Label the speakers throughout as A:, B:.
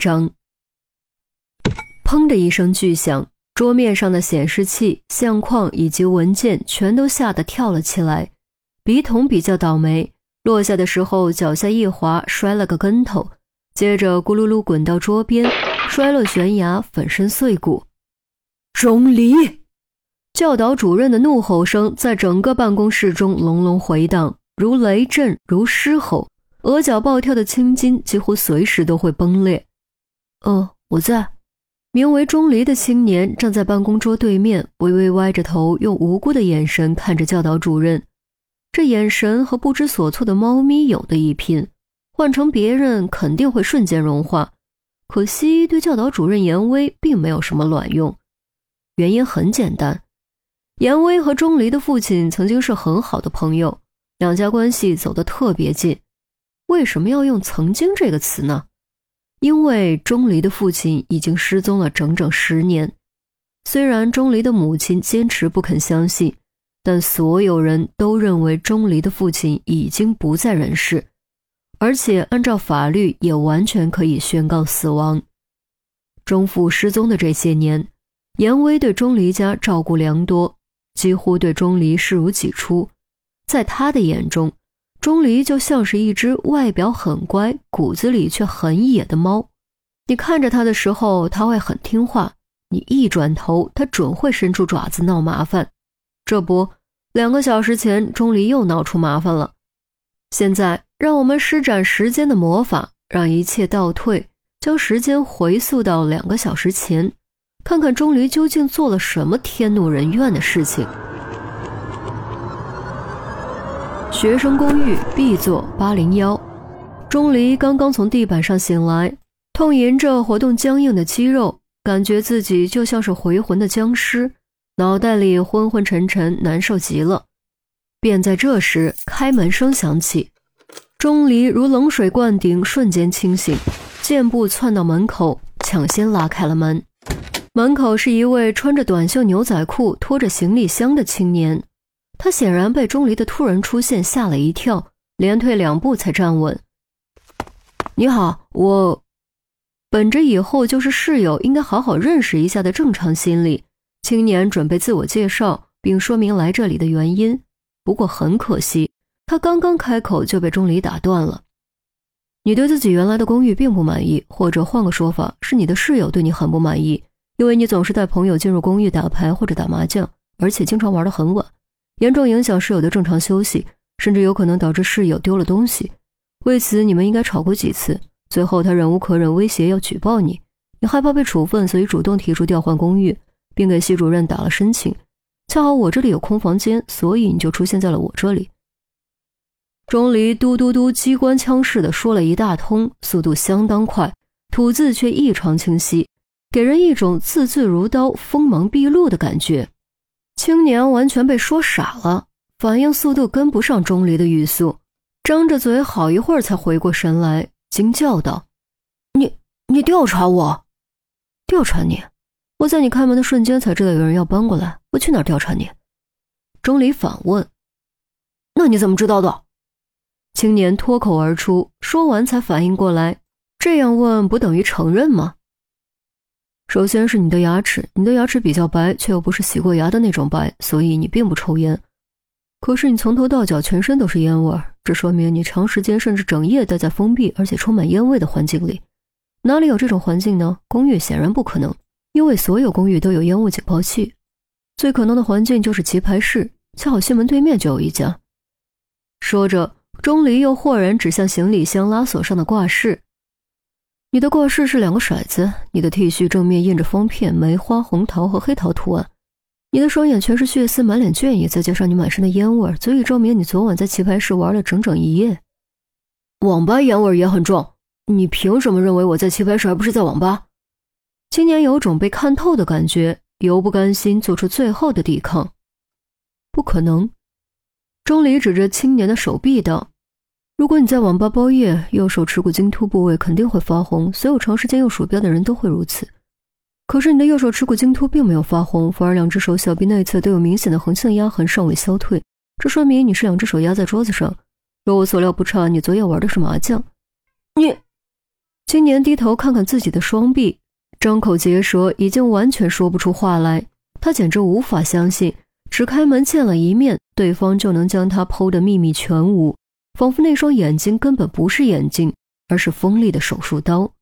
A: 章。砰的一声巨响，桌面上的显示器、相框以及文件全都吓得跳了起来。笔筒比较倒霉，落下的时候脚下一滑，摔了个跟头，接着咕噜噜滚到桌边，摔落悬崖，粉身碎骨。
B: 钟离，
A: 教导主任的怒吼声在整个办公室中隆隆回荡，如雷震，如狮吼。额角暴跳的青筋几乎随时都会崩裂。哦，我在。名为钟离的青年站在办公桌对面，微微歪着头，用无辜的眼神看着教导主任。这眼神和不知所措的猫咪有的一拼，换成别人肯定会瞬间融化。可惜对教导主任严威并没有什么卵用。原因很简单，严威和钟离的父亲曾经是很好的朋友，两家关系走得特别近。为什么要用“曾经”这个词呢？因为钟离的父亲已经失踪了整整十年。虽然钟离的母亲坚持不肯相信，但所有人都认为钟离的父亲已经不在人世，而且按照法律也完全可以宣告死亡。钟父失踪的这些年，严威对钟离家照顾良多，几乎对钟离视如己出。在他的眼中，钟离就像是一只外表很乖、骨子里却很野的猫。你看着他的时候，他会很听话；你一转头，他准会伸出爪子闹麻烦。这不，两个小时前，钟离又闹出麻烦了。现在，让我们施展时间的魔法，让一切倒退，将时间回溯到两个小时前，看看钟离究竟做了什么天怒人怨的事情。学生公寓 B 座八零幺，钟离刚刚从地板上醒来，痛吟着活动僵硬的肌肉，感觉自己就像是回魂的僵尸，脑袋里昏昏沉沉，难受极了。便在这时，开门声响起，钟离如冷水灌顶，瞬间清醒，箭步窜到门口，抢先拉开了门。门口是一位穿着短袖牛仔裤、拖着行李箱的青年。他显然被钟离的突然出现吓了一跳，连退两步才站稳。你好，我本着以后就是室友，应该好好认识一下的正常心理，青年准备自我介绍，并说明来这里的原因。不过很可惜，他刚刚开口就被钟离打断了。你对自己原来的公寓并不满意，或者换个说法，是你的室友对你很不满意，因为你总是带朋友进入公寓打牌或者打麻将，而且经常玩得很晚。严重影响室友的正常休息，甚至有可能导致室友丢了东西。为此，你们应该吵过几次。最后，他忍无可忍，威胁要举报你。你害怕被处分，所以主动提出调换公寓，并给系主任打了申请。恰好我这里有空房间，所以你就出现在了我这里。钟离嘟嘟嘟机关枪似的说了一大通，速度相当快，吐字却异常清晰，给人一种字字如刀、锋芒毕露的感觉。青年完全被说傻了，反应速度跟不上钟离的语速，张着嘴好一会儿才回过神来，惊叫道：“你你调查我？调查你？我在你开门的瞬间才知道有人要搬过来，我去哪儿调查你？”钟离反问：“那你怎么知道的？”青年脱口而出，说完才反应过来，这样问不等于承认吗？首先是你的牙齿，你的牙齿比较白，却又不是洗过牙的那种白，所以你并不抽烟。可是你从头到脚全身都是烟味儿，这说明你长时间甚至整夜待在封闭而且充满烟味的环境里。哪里有这种环境呢？公寓显然不可能，因为所有公寓都有烟雾警报器。最可能的环境就是棋牌室，恰好西门对面就有一家。说着，钟离又豁然指向行李箱拉锁上的挂饰。你的挂饰是两个骰子，你的 T 恤正面印着方片、梅花、红桃和黑桃图案，你的双眼全是血丝，满脸倦意，再加上你满身的烟味，足以证明你昨晚在棋牌室玩了整整一夜。网吧烟味也很重，你凭什么认为我在棋牌室而不是在网吧？青年有种被看透的感觉，犹不甘心做出最后的抵抗。不可能，钟离指着青年的手臂道。如果你在网吧包夜，右手耻骨茎突部位肯定会发红，所有长时间用鼠标的人都会如此。可是你的右手耻骨茎突并没有发红，反而两只手小臂内侧都有明显的横向压痕，尚未消退。这说明你是两只手压在桌子上。若我所料不差，你昨夜玩的是麻将。你，青年低头看看自己的双臂，张口结舌，已经完全说不出话来。他简直无法相信，只开门见了一面，对方就能将他剖得秘密全无，仿佛那双眼睛根本不是眼睛，而是锋利的手术刀。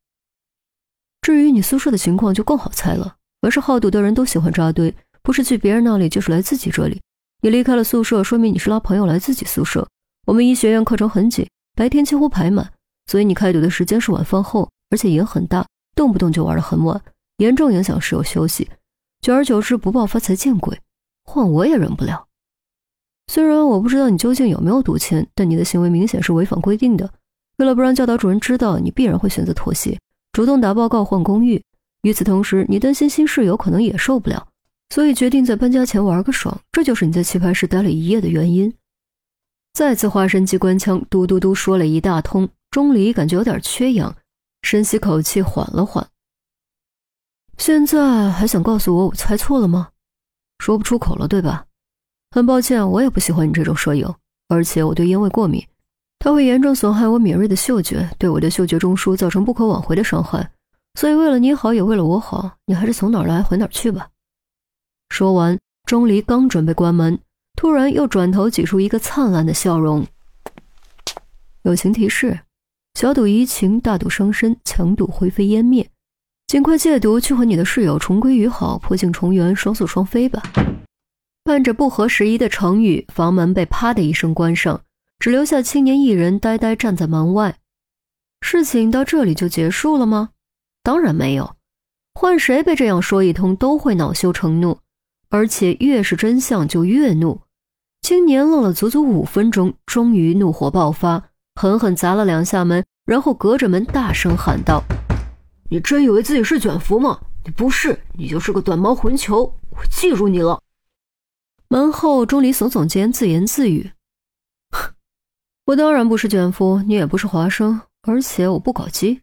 A: 至于你宿舍的情况，就更好猜了。凡是好赌的人都喜欢扎堆，不是去别人那里，就是来自己这里。你离开了宿舍，说明你是拉朋友来自己宿舍。我们医学院课程很紧，白天几乎排满，所以你开赌的时间是晚饭后，而且瘾很大，动不动就玩得很晚，严重影响室友休息。久而久之，不爆发才见鬼。换我也忍不了。虽然我不知道你究竟有没有赌钱，但你的行为明显是违反规定的。为了不让教导主任知道，你必然会选择妥协，主动打报告换公寓。与此同时，你担心新室友可能也受不了，所以决定在搬家前玩个爽。这就是你在棋牌室待了一夜的原因。再次化身机关枪，嘟嘟嘟说了一大通。钟离感觉有点缺氧，深吸口气，缓了缓。现在还想告诉我我猜错了吗？说不出口了，对吧？很抱歉，我也不喜欢你这种舍友，而且我对烟味过敏，它会严重损害我敏锐的嗅觉，对我的嗅觉中枢造成不可挽回的伤害。所以为了你好，也为了我好，你还是从哪儿来回哪儿去吧。说完，钟离刚准备关门，突然又转头挤出一个灿烂的笑容。友情提示：小赌怡情，大赌伤身，强赌灰飞烟灭。尽快戒毒，去和你的室友重归于好，破镜重圆，双宿双飞吧。伴着不合时宜的成语，房门被啪的一声关上，只留下青年一人呆呆站在门外。事情到这里就结束了吗？当然没有。换谁被这样说一通，都会恼羞成怒，而且越是真相就越怒。青年愣了足足五分钟，终于怒火爆发，狠狠砸了两下门，然后隔着门大声喊道。
B: 你真以为自己是卷福吗？你不是，你就是个短毛混球！我记住你了。
A: 门后，钟离耸耸肩，自言自语：“ 我当然不是卷福，你也不是华生，而且我不搞基。”